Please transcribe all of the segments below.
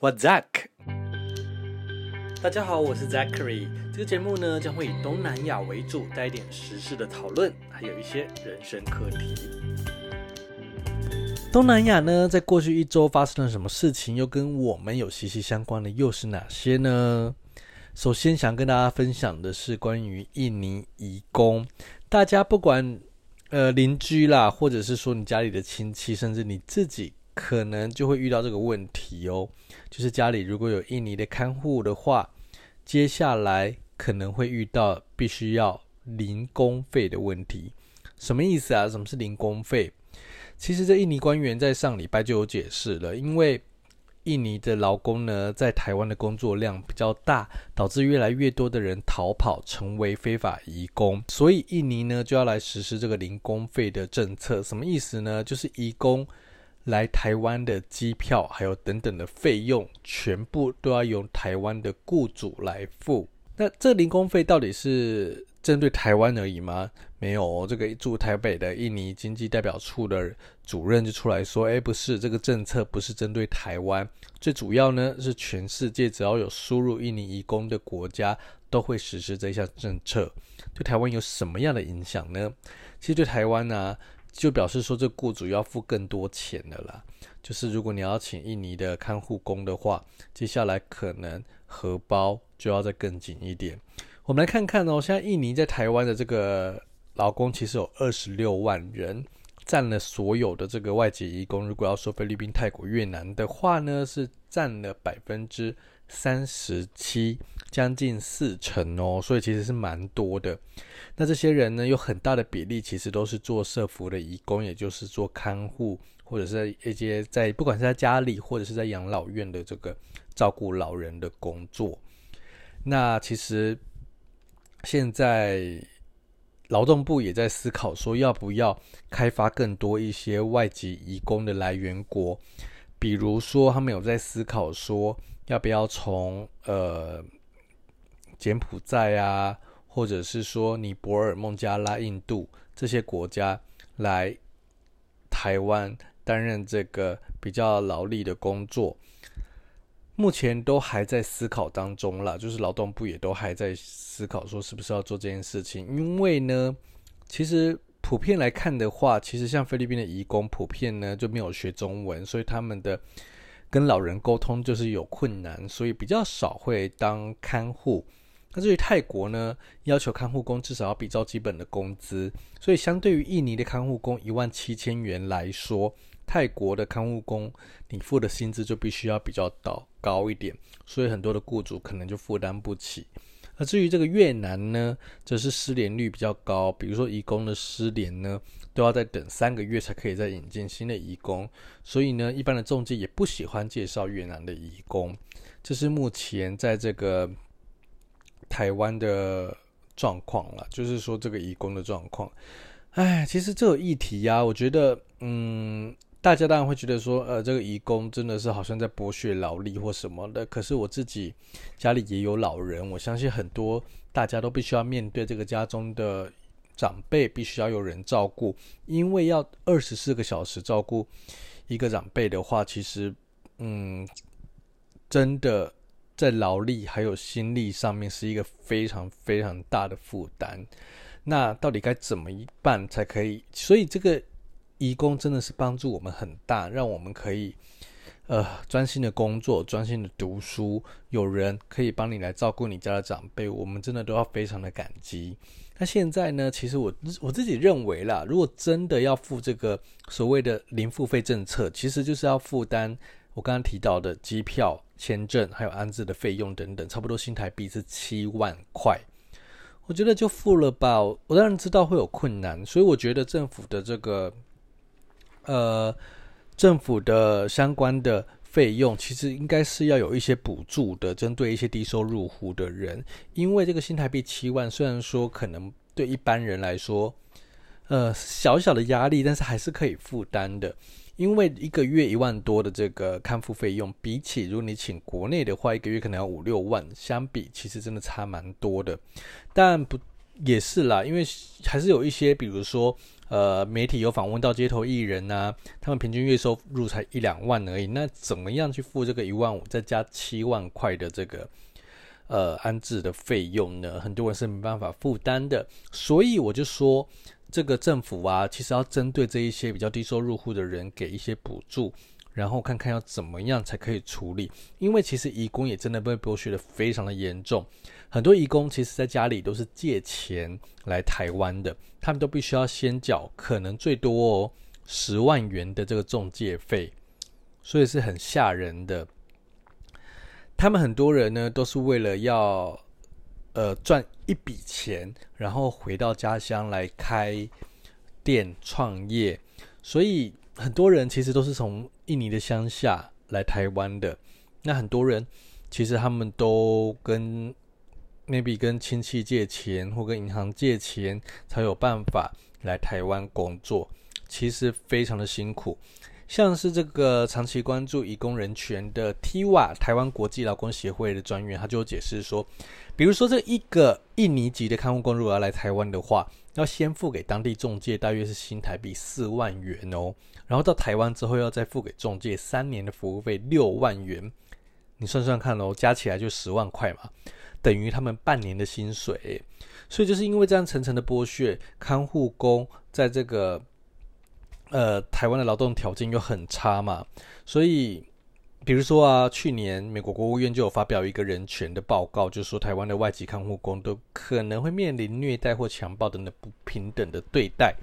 我 Zack，大家好，我是 Zachary。这个节目呢，将会以东南亚为主，带一点时事的讨论，还有一些人生课题。东南亚呢，在过去一周发生了什么事情，又跟我们有息息相关的又是哪些呢？首先想跟大家分享的是关于印尼移工，大家不管呃邻居啦，或者是说你家里的亲戚，甚至你自己。可能就会遇到这个问题哦，就是家里如果有印尼的看护的话，接下来可能会遇到必须要零工费的问题。什么意思啊？什么是零工费？其实这印尼官员在上礼拜就有解释了，因为印尼的劳工呢，在台湾的工作量比较大，导致越来越多的人逃跑，成为非法移工，所以印尼呢就要来实施这个零工费的政策。什么意思呢？就是移工。来台湾的机票还有等等的费用，全部都要由台湾的雇主来付。那这零工费到底是针对台湾而已吗？没有，这个驻台北的印尼经济代表处的主任就出来说：“哎，不是，这个政策不是针对台湾，最主要呢是全世界只要有输入印尼移工的国家都会实施这项政策。对台湾有什么样的影响呢？其实对台湾呢、”就表示说，这雇主要付更多钱的啦。就是如果你要请印尼的看护工的话，接下来可能荷包就要再更紧一点。我们来看看哦，现在印尼在台湾的这个劳工其实有二十六万人，占了所有的这个外籍移工。如果要说菲律宾、泰国、越南的话呢，是占了百分之三十七，将近四成哦，所以其实是蛮多的。那这些人呢，有很大的比例其实都是做社福的义工，也就是做看护，或者是一些在不管是在家里或者是在养老院的这个照顾老人的工作。那其实现在劳动部也在思考说，要不要开发更多一些外籍义工的来源国，比如说他们有在思考说。要不要从呃柬埔寨啊，或者是说尼泊尔、孟加拉、印度这些国家来台湾担任这个比较劳力的工作？目前都还在思考当中啦，就是劳动部也都还在思考说是不是要做这件事情。因为呢，其实普遍来看的话，其实像菲律宾的移工普遍呢就没有学中文，所以他们的。跟老人沟通就是有困难，所以比较少会当看护。那至于泰国呢，要求看护工至少要比较基本的工资，所以相对于印尼的看护工一万七千元来说，泰国的看护工你付的薪资就必须要比较高高一点，所以很多的雇主可能就负担不起。而至于这个越南呢，则是失联率比较高，比如说移工的失联呢，都要再等三个月才可以再引进新的移工，所以呢，一般的中介也不喜欢介绍越南的移工。这是目前在这个台湾的状况了，就是说这个移工的状况。哎，其实这个议题呀、啊，我觉得，嗯。大家当然会觉得说，呃，这个义工真的是好像在剥削劳力或什么的。可是我自己家里也有老人，我相信很多大家都必须要面对这个家中的长辈，必须要有人照顾。因为要二十四个小时照顾一个长辈的话，其实，嗯，真的在劳力还有心力上面是一个非常非常大的负担。那到底该怎么办才可以？所以这个。义工真的是帮助我们很大，让我们可以呃专心的工作，专心的读书，有人可以帮你来照顾你家的长辈，我们真的都要非常的感激。那现在呢，其实我我自己认为啦，如果真的要付这个所谓的零付费政策，其实就是要负担我刚刚提到的机票、签证还有安置的费用等等，差不多新台币是七万块。我觉得就付了吧，我当然知道会有困难，所以我觉得政府的这个。呃，政府的相关的费用其实应该是要有一些补助的，针对一些低收入户的人，因为这个新台币七万，虽然说可能对一般人来说，呃，小小的压力，但是还是可以负担的。因为一个月一万多的这个看护费用，比起如果你请国内的话，一个月可能要五六万，相比其实真的差蛮多的。但不也是啦，因为还是有一些，比如说。呃，媒体有访问到街头艺人呐、他们平均月收入才一两万而已，那怎么样去付这个一万五，再加七万块的这个呃安置的费用呢？很多人是没办法负担的，所以我就说，这个政府啊，其实要针对这一些比较低收入户的人给一些补助。然后看看要怎么样才可以处理，因为其实移工也真的被剥削的非常的严重，很多移工其实在家里都是借钱来台湾的，他们都必须要先缴可能最多哦十万元的这个中介费，所以是很吓人的。他们很多人呢都是为了要呃赚一笔钱，然后回到家乡来开店创业，所以。很多人其实都是从印尼的乡下来台湾的，那很多人其实他们都跟 maybe 跟亲戚借钱或跟银行借钱才有办法来台湾工作，其实非常的辛苦。像是这个长期关注移工人权的 TWA 台湾国际劳工协会的专员，他就解释说，比如说这一个印尼籍的看护工如果要来台湾的话，要先付给当地中介大约是新台币四万元哦，然后到台湾之后要再付给中介三年的服务费六万元，你算算看哦，加起来就十万块嘛，等于他们半年的薪水。所以就是因为这样层层的剥削，看护工在这个。呃，台湾的劳动条件又很差嘛，所以，比如说啊，去年美国国务院就有发表一个人权的报告，就是说台湾的外籍看护工都可能会面临虐待或强暴等等不平等的对待。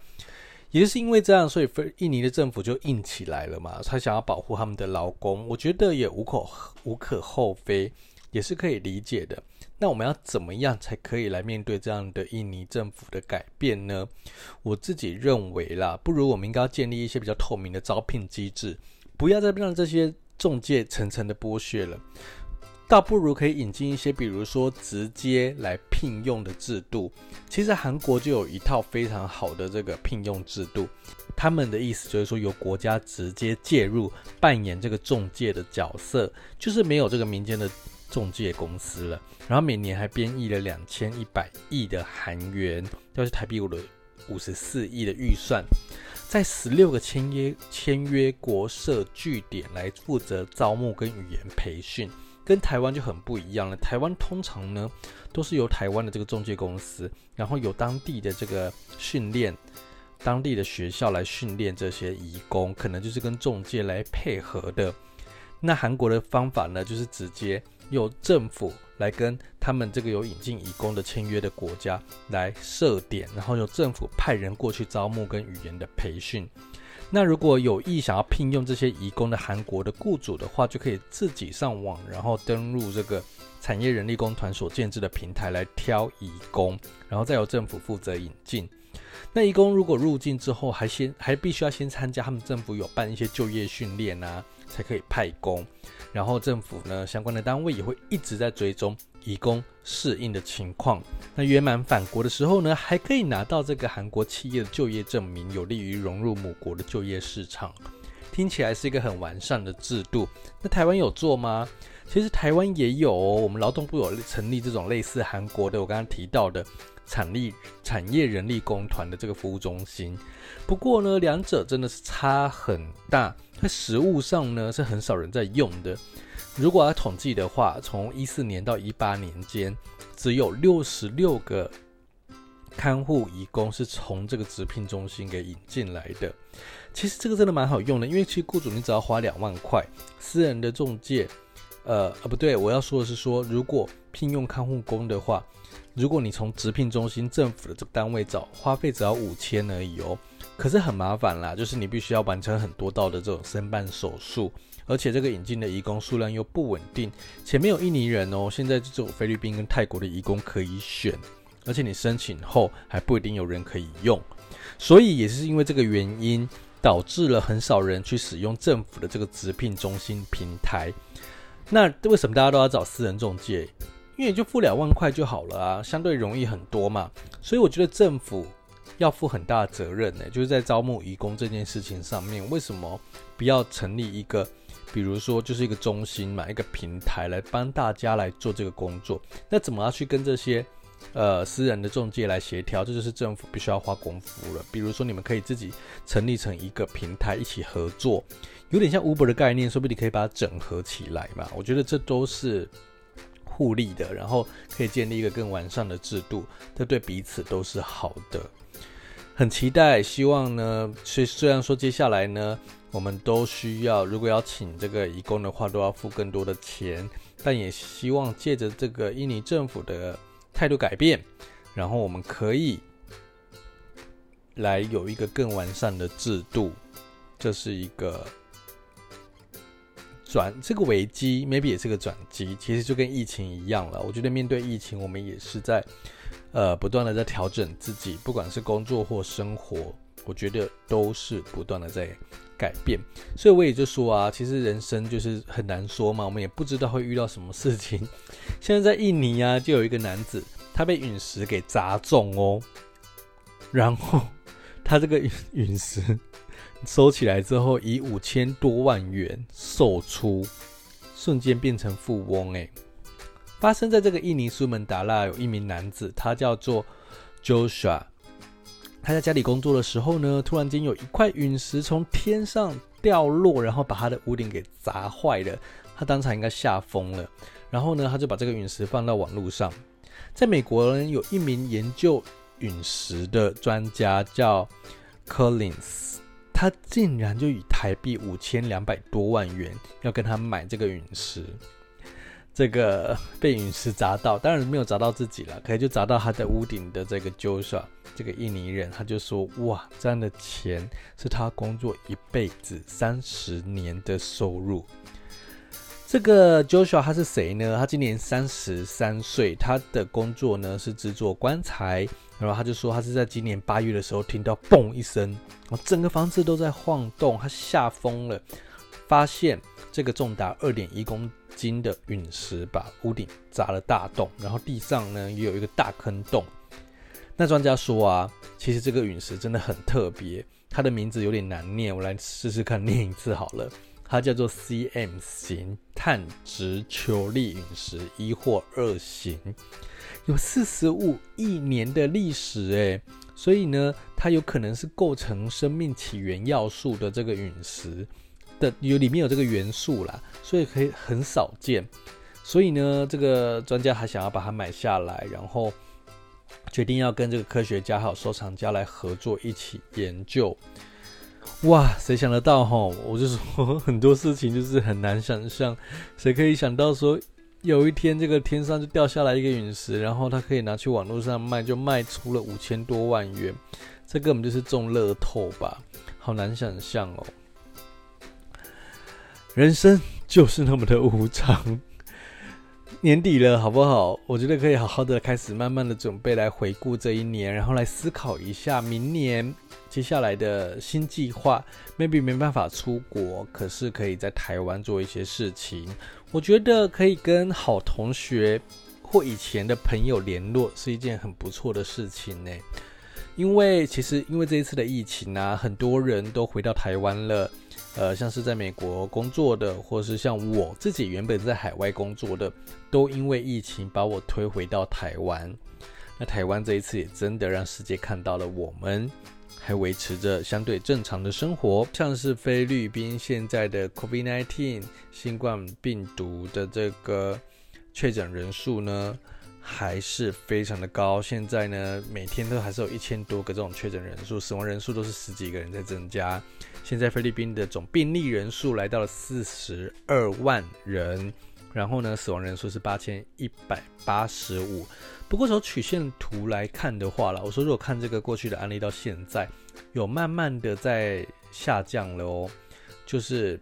也就是因为这样，所以印尼的政府就硬起来了嘛，他想要保护他们的劳工，我觉得也无可无可厚非，也是可以理解的。那我们要怎么样才可以来面对这样的印尼政府的改变呢？我自己认为啦，不如我们应该建立一些比较透明的招聘机制，不要再让这些中介层层的剥削了，倒不如可以引进一些，比如说直接来聘用的制度。其实韩国就有一套非常好的这个聘用制度，他们的意思就是说由国家直接介入扮演这个中介的角色，就是没有这个民间的。中介公司了，然后每年还编译了两千一百亿的韩元，就是台币五的五十四亿的预算，在十六个签约签约国设据点来负责招募跟语言培训，跟台湾就很不一样了。台湾通常呢都是由台湾的这个中介公司，然后有当地的这个训练，当地的学校来训练这些移工，可能就是跟中介来配合的。那韩国的方法呢，就是直接。由政府来跟他们这个有引进移工的签约的国家来设点，然后由政府派人过去招募跟语言的培训。那如果有意想要聘用这些移工的韩国的雇主的话，就可以自己上网，然后登录这个产业人力工团所建置的平台来挑移工，然后再由政府负责引进。那移工如果入境之后，还先还必须要先参加他们政府有办一些就业训练啊，才可以派工。然后政府呢，相关的单位也会一直在追踪移工适应的情况。那圆满返国的时候呢，还可以拿到这个韩国企业的就业证明，有利于融入母国的就业市场。听起来是一个很完善的制度。那台湾有做吗？其实台湾也有哦，我们劳动部有成立这种类似韩国的，我刚刚提到的产力产业人力工团的这个服务中心。不过呢，两者真的是差很大。在实务上呢，是很少人在用的。如果要统计的话，从一四年到一八年间，只有六十六个看护义工是从这个直聘中心给引进来的。其实这个真的蛮好用的，因为其实雇主你只要花两万块，私人的中介，呃呃不对，我要说的是说，如果聘用看护工的话，如果你从直聘中心政府的这个单位找，花费只要五千而已哦。可是很麻烦啦，就是你必须要完成很多道的这种申办手续，而且这个引进的移工数量又不稳定。前面有印尼人哦，现在就只有菲律宾跟泰国的移工可以选，而且你申请后还不一定有人可以用。所以也是因为这个原因，导致了很少人去使用政府的这个直聘中心平台。那为什么大家都要找私人中介？因为就付两万块就好了啊，相对容易很多嘛。所以我觉得政府。要负很大的责任呢，就是在招募移工这件事情上面，为什么不要成立一个，比如说就是一个中心嘛，一个平台来帮大家来做这个工作？那怎么样去跟这些呃私人的中介来协调，这就是政府必须要花功夫了。比如说，你们可以自己成立成一个平台，一起合作，有点像 Uber 的概念，说不定可以把它整合起来嘛。我觉得这都是互利的，然后可以建立一个更完善的制度，这对彼此都是好的。很期待，希望呢，虽虽然说接下来呢，我们都需要，如果要请这个义工的话，都要付更多的钱，但也希望借着这个印尼政府的态度改变，然后我们可以来有一个更完善的制度，这是一个转这个危机，maybe 也是个转机，其实就跟疫情一样了。我觉得面对疫情，我们也是在。呃，不断的在调整自己，不管是工作或生活，我觉得都是不断的在改变。所以我也就说啊，其实人生就是很难说嘛，我们也不知道会遇到什么事情。现在在印尼啊，就有一个男子，他被陨石给砸中哦，然后他这个陨石收起来之后，以五千多万元售出，瞬间变成富翁诶。发生在这个印尼苏门答腊有一名男子，他叫做 Joshua。他在家里工作的时候呢，突然间有一块陨石从天上掉落，然后把他的屋顶给砸坏了。他当场应该吓疯了。然后呢，他就把这个陨石放到网络上。在美国呢，有一名研究陨石的专家叫 Collins，他竟然就以台币五千两百多万元要跟他买这个陨石。这个 被陨石砸到，当然没有砸到自己了，可以就砸到他的屋顶的这个 Joshua，这个印尼人，他就说：哇，这样的钱是他工作一辈子三十年的收入。这个 Joshua 他是谁呢？他今年三十三岁，他的工作呢是制作棺材。然后他就说，他是在今年八月的时候听到嘣一声，然后整个房子都在晃动，他吓疯了，发现这个重达二点一公。金的陨石把屋顶砸了大洞，然后地上呢也有一个大坑洞。那专家说啊，其实这个陨石真的很特别，它的名字有点难念，我来试试看念一次好了。它叫做 CM 型碳质球粒陨石一或二型，有四十五亿年的历史诶，所以呢，它有可能是构成生命起源要素的这个陨石。的有里面有这个元素啦，所以可以很少见。所以呢，这个专家还想要把它买下来，然后决定要跟这个科学家还有收藏家来合作一起研究。哇，谁想得到齁？我就说 很多事情就是很难想象，谁可以想到说有一天这个天上就掉下来一个陨石，然后它可以拿去网络上卖，就卖出了五千多万元，这根本就是中乐透吧？好难想象哦。人生就是那么的无常，年底了，好不好？我觉得可以好好的开始，慢慢的准备来回顾这一年，然后来思考一下明年接下来的新计划。Maybe 没办法出国，可是可以在台湾做一些事情。我觉得可以跟好同学或以前的朋友联络，是一件很不错的事情呢。因为其实因为这一次的疫情啊，很多人都回到台湾了。呃，像是在美国工作的，或是像我自己原本在海外工作的，都因为疫情把我推回到台湾。那台湾这一次也真的让世界看到了我们还维持着相对正常的生活。像是菲律宾现在的 COVID-19 新冠病毒的这个确诊人数呢，还是非常的高。现在呢，每天都还是有一千多个这种确诊人数，死亡人数都是十几个人在增加。现在菲律宾的总病例人数来到了四十二万人，然后呢，死亡人数是八千一百八十五。不过从曲线图来看的话啦，我说如果看这个过去的案例到现在，有慢慢的在下降了哦，就是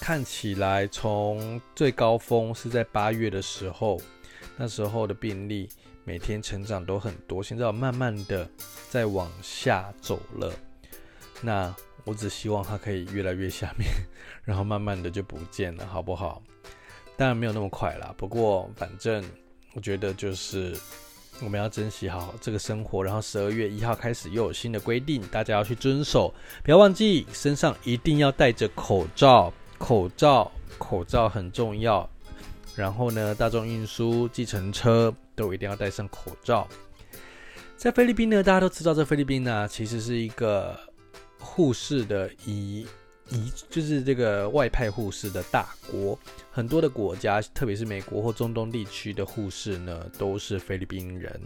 看起来从最高峰是在八月的时候，那时候的病例每天成长都很多，现在慢慢的在往下走了。那我只希望它可以越来越下面，然后慢慢的就不见了，好不好？当然没有那么快啦，不过反正我觉得就是我们要珍惜好这个生活。然后十二月一号开始又有新的规定，大家要去遵守，不要忘记身上一定要戴着口罩，口罩口罩很重要。然后呢，大众运输、计程车都一定要戴上口罩。在菲律宾呢，大家都知道，这菲律宾呢，其实是一个护士的移移，就是这个外派护士的大国。很多的国家，特别是美国或中东地区的护士呢，都是菲律宾人。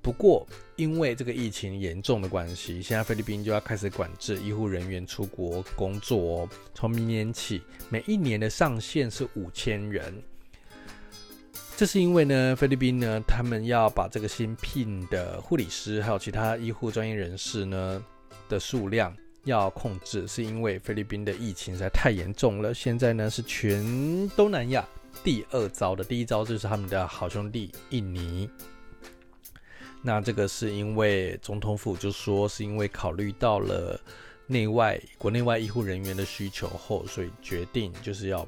不过，因为这个疫情严重的关系，现在菲律宾就要开始管制医护人员出国工作哦。从明年起，每一年的上限是五千人。这是因为呢，菲律宾呢，他们要把这个新聘的护理师还有其他医护专业人士呢的数量要控制，是因为菲律宾的疫情实在太严重了。现在呢，是全东南亚第二招的，第一招就是他们的好兄弟印尼。那这个是因为总统府就说，是因为考虑到了内外国内外医护人员的需求后，所以决定就是要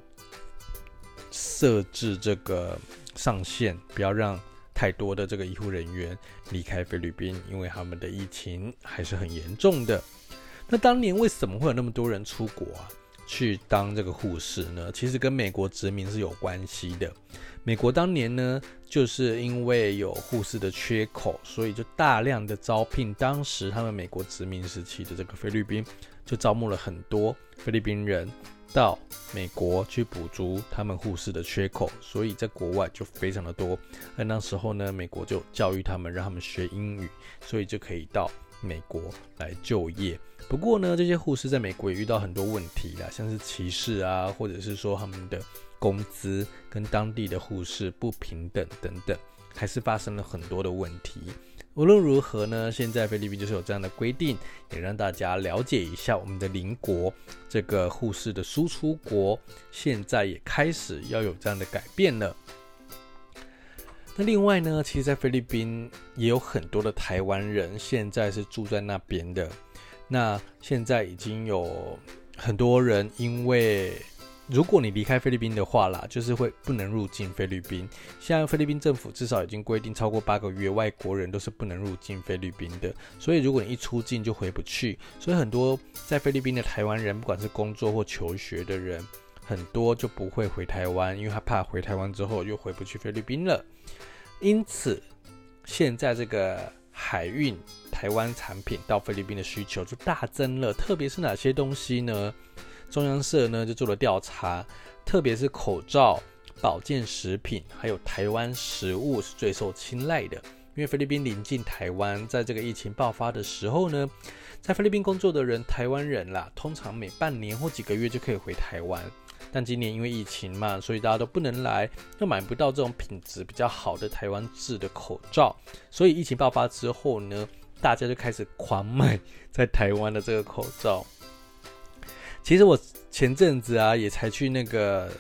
设置这个上限，不要让太多的这个医护人员离开菲律宾，因为他们的疫情还是很严重的。那当年为什么会有那么多人出国啊，去当这个护士呢？其实跟美国殖民是有关系的。美国当年呢，就是因为有护士的缺口，所以就大量的招聘。当时他们美国殖民时期的这个菲律宾，就招募了很多菲律宾人到美国去补足他们护士的缺口，所以在国外就非常的多。那那时候呢，美国就教育他们，让他们学英语，所以就可以到美国来就业。不过呢，这些护士在美国也遇到很多问题啦，像是歧视啊，或者是说他们的。工资跟当地的护士不平等等等，还是发生了很多的问题。无论如何呢，现在菲律宾就是有这样的规定，也让大家了解一下我们的邻国这个护士的输出国，现在也开始要有这样的改变了。那另外呢，其实，在菲律宾也有很多的台湾人现在是住在那边的。那现在已经有很多人因为如果你离开菲律宾的话啦，就是会不能入境菲律宾。现在菲律宾政府至少已经规定，超过八个月，外国人都是不能入境菲律宾的。所以如果你一出境就回不去，所以很多在菲律宾的台湾人，不管是工作或求学的人，很多就不会回台湾，因为他怕回台湾之后又回不去菲律宾了。因此，现在这个海运台湾产品到菲律宾的需求就大增了，特别是哪些东西呢？中央社呢就做了调查，特别是口罩、保健食品，还有台湾食物是最受青睐的。因为菲律宾临近台湾，在这个疫情爆发的时候呢，在菲律宾工作的人，台湾人啦，通常每半年或几个月就可以回台湾。但今年因为疫情嘛，所以大家都不能来，又买不到这种品质比较好的台湾制的口罩，所以疫情爆发之后呢，大家就开始狂买在台湾的这个口罩。其实我前阵子啊，也才去那个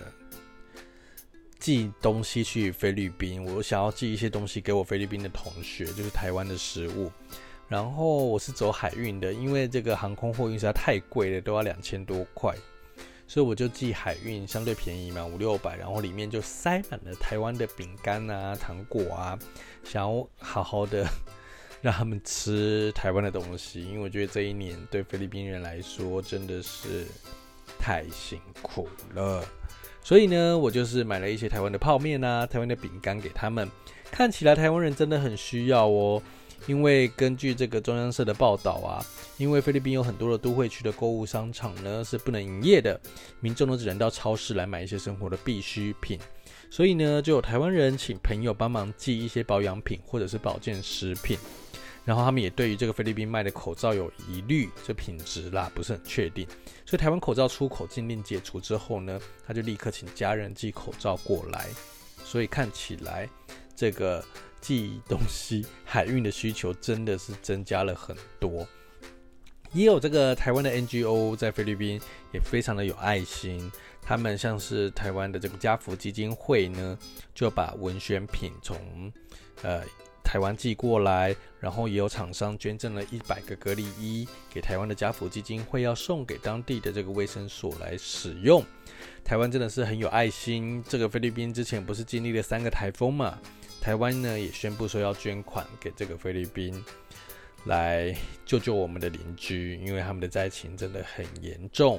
寄东西去菲律宾，我想要寄一些东西给我菲律宾的同学，就是台湾的食物。然后我是走海运的，因为这个航空货运实在太贵了，都要两千多块，所以我就寄海运，相对便宜嘛，五六百，然后里面就塞满了台湾的饼干啊、糖果啊，想要好好的。让他们吃台湾的东西，因为我觉得这一年对菲律宾人来说真的是太辛苦了。所以呢，我就是买了一些台湾的泡面啊、台湾的饼干给他们。看起来台湾人真的很需要哦，因为根据这个中央社的报道啊，因为菲律宾有很多的都会区的购物商场呢是不能营业的，民众都只能到超市来买一些生活的必需品。所以呢，就有台湾人请朋友帮忙寄一些保养品或者是保健食品。然后他们也对于这个菲律宾卖的口罩有疑虑，这品质啦不是很确定，所以台湾口罩出口禁令解除之后呢，他就立刻请家人寄口罩过来，所以看起来这个寄东西海运的需求真的是增加了很多。也有这个台湾的 NGO 在菲律宾也非常的有爱心，他们像是台湾的这个家福基金会呢，就把文宣品从呃。台湾寄过来，然后也有厂商捐赠了一百个隔离衣给台湾的家福基金会，要送给当地的这个卫生所来使用。台湾真的是很有爱心。这个菲律宾之前不是经历了三个台风嘛？台湾呢也宣布说要捐款给这个菲律宾，来救救我们的邻居，因为他们的灾情真的很严重。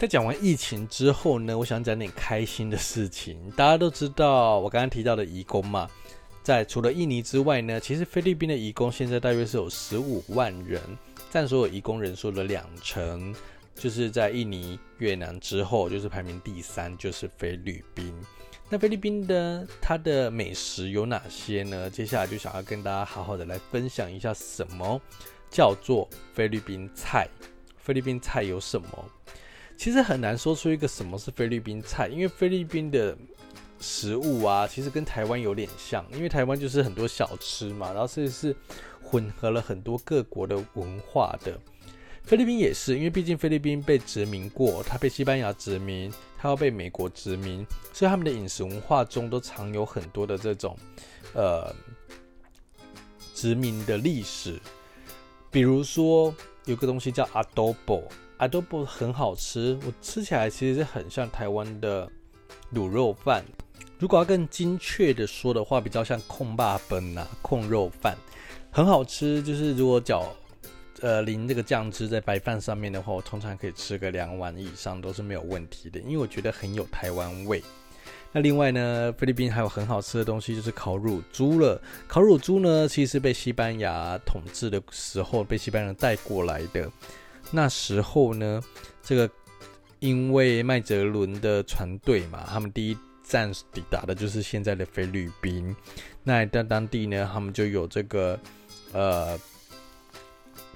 在讲完疫情之后呢，我想讲点开心的事情。大家都知道，我刚刚提到的移工嘛，在除了印尼之外呢，其实菲律宾的移工现在大约是有十五万人，占所有移工人数的两成。就是在印尼、越南之后，就是排名第三，就是菲律宾。那菲律宾的它的美食有哪些呢？接下来就想要跟大家好好的来分享一下，什么叫做菲律宾菜？菲律宾菜有什么？其实很难说出一个什么是菲律宾菜，因为菲律宾的食物啊，其实跟台湾有点像，因为台湾就是很多小吃嘛，然后这是混合了很多各国的文化的。菲律宾也是，因为毕竟菲律宾被殖民过，它被西班牙殖民，它要被美国殖民，所以他们的饮食文化中都藏有很多的这种，呃，殖民的历史。比如说有个东西叫 adobo adobo，adobo 很好吃，我吃起来其实是很像台湾的卤肉饭。如果要更精确的说的话，比较像控霸本呐，控肉饭，很好吃。就是如果搅。呃，淋这个酱汁在白饭上面的话，我通常可以吃个两碗以上都是没有问题的，因为我觉得很有台湾味。那另外呢，菲律宾还有很好吃的东西就是烤乳猪了。烤乳猪呢，其实是被西班牙统治的时候被西班牙人带过来的。那时候呢，这个因为麦哲伦的船队嘛，他们第一站抵达的就是现在的菲律宾。那在当地呢，他们就有这个呃。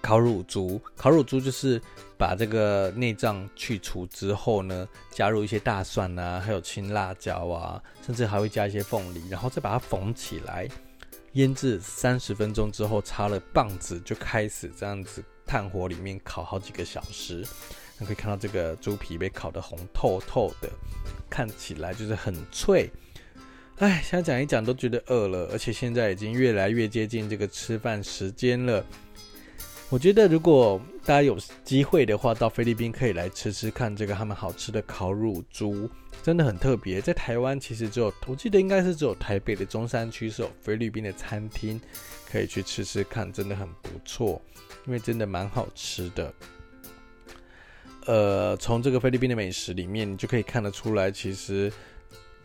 烤乳猪，烤乳猪就是把这个内脏去除之后呢，加入一些大蒜啊，还有青辣椒啊，甚至还会加一些凤梨，然后再把它缝起来，腌制三十分钟之后，插了棒子就开始这样子炭火里面烤好几个小时。你可以看到这个猪皮被烤得红透透的，看起来就是很脆。哎，现在讲一讲都觉得饿了，而且现在已经越来越接近这个吃饭时间了。我觉得，如果大家有机会的话，到菲律宾可以来吃吃看这个他们好吃的烤乳猪，真的很特别。在台湾其实只有，我记得应该是只有台北的中山区是有菲律宾的餐厅，可以去吃吃看，真的很不错，因为真的蛮好吃的。呃，从这个菲律宾的美食里面，你就可以看得出来，其实，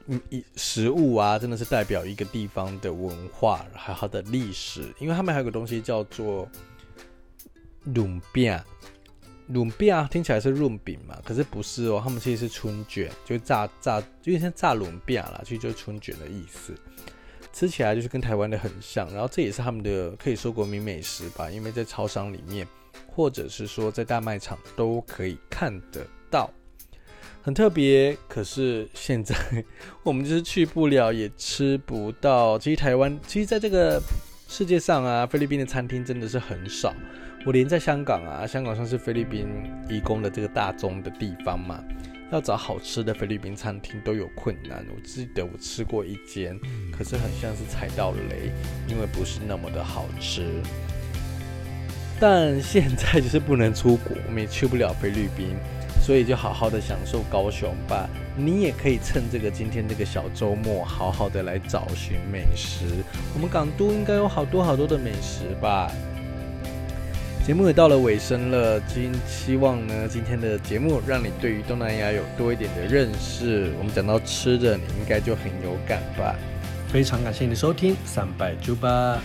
嗯，一食物啊，真的是代表一个地方的文化，还有它的历史，因为他们还有个东西叫做。润饼，润饼听起来是润饼嘛，可是不是哦，他们其实是春卷，就炸炸，就有点像炸润饼啦，其实就是春卷的意思。吃起来就是跟台湾的很像，然后这也是他们的可以说国民美食吧，因为在超商里面，或者是说在大卖场都可以看得到，很特别。可是现在我们就是去不了，也吃不到。其实台湾，其实在这个世界上啊，菲律宾的餐厅真的是很少。我连在香港啊，香港算是菲律宾移工的这个大宗的地方嘛，要找好吃的菲律宾餐厅都有困难。我记得我吃过一间，可是很像是踩到雷，因为不是那么的好吃。但现在就是不能出国，我们也去不了菲律宾，所以就好好的享受高雄吧。你也可以趁这个今天这个小周末，好好的来找寻美食。我们港都应该有好多好多的美食吧。节目也到了尾声了，今希望呢，今天的节目让你对于东南亚有多一点的认识。我们讲到吃的，你应该就很有感吧？非常感谢你的收听，三百九八。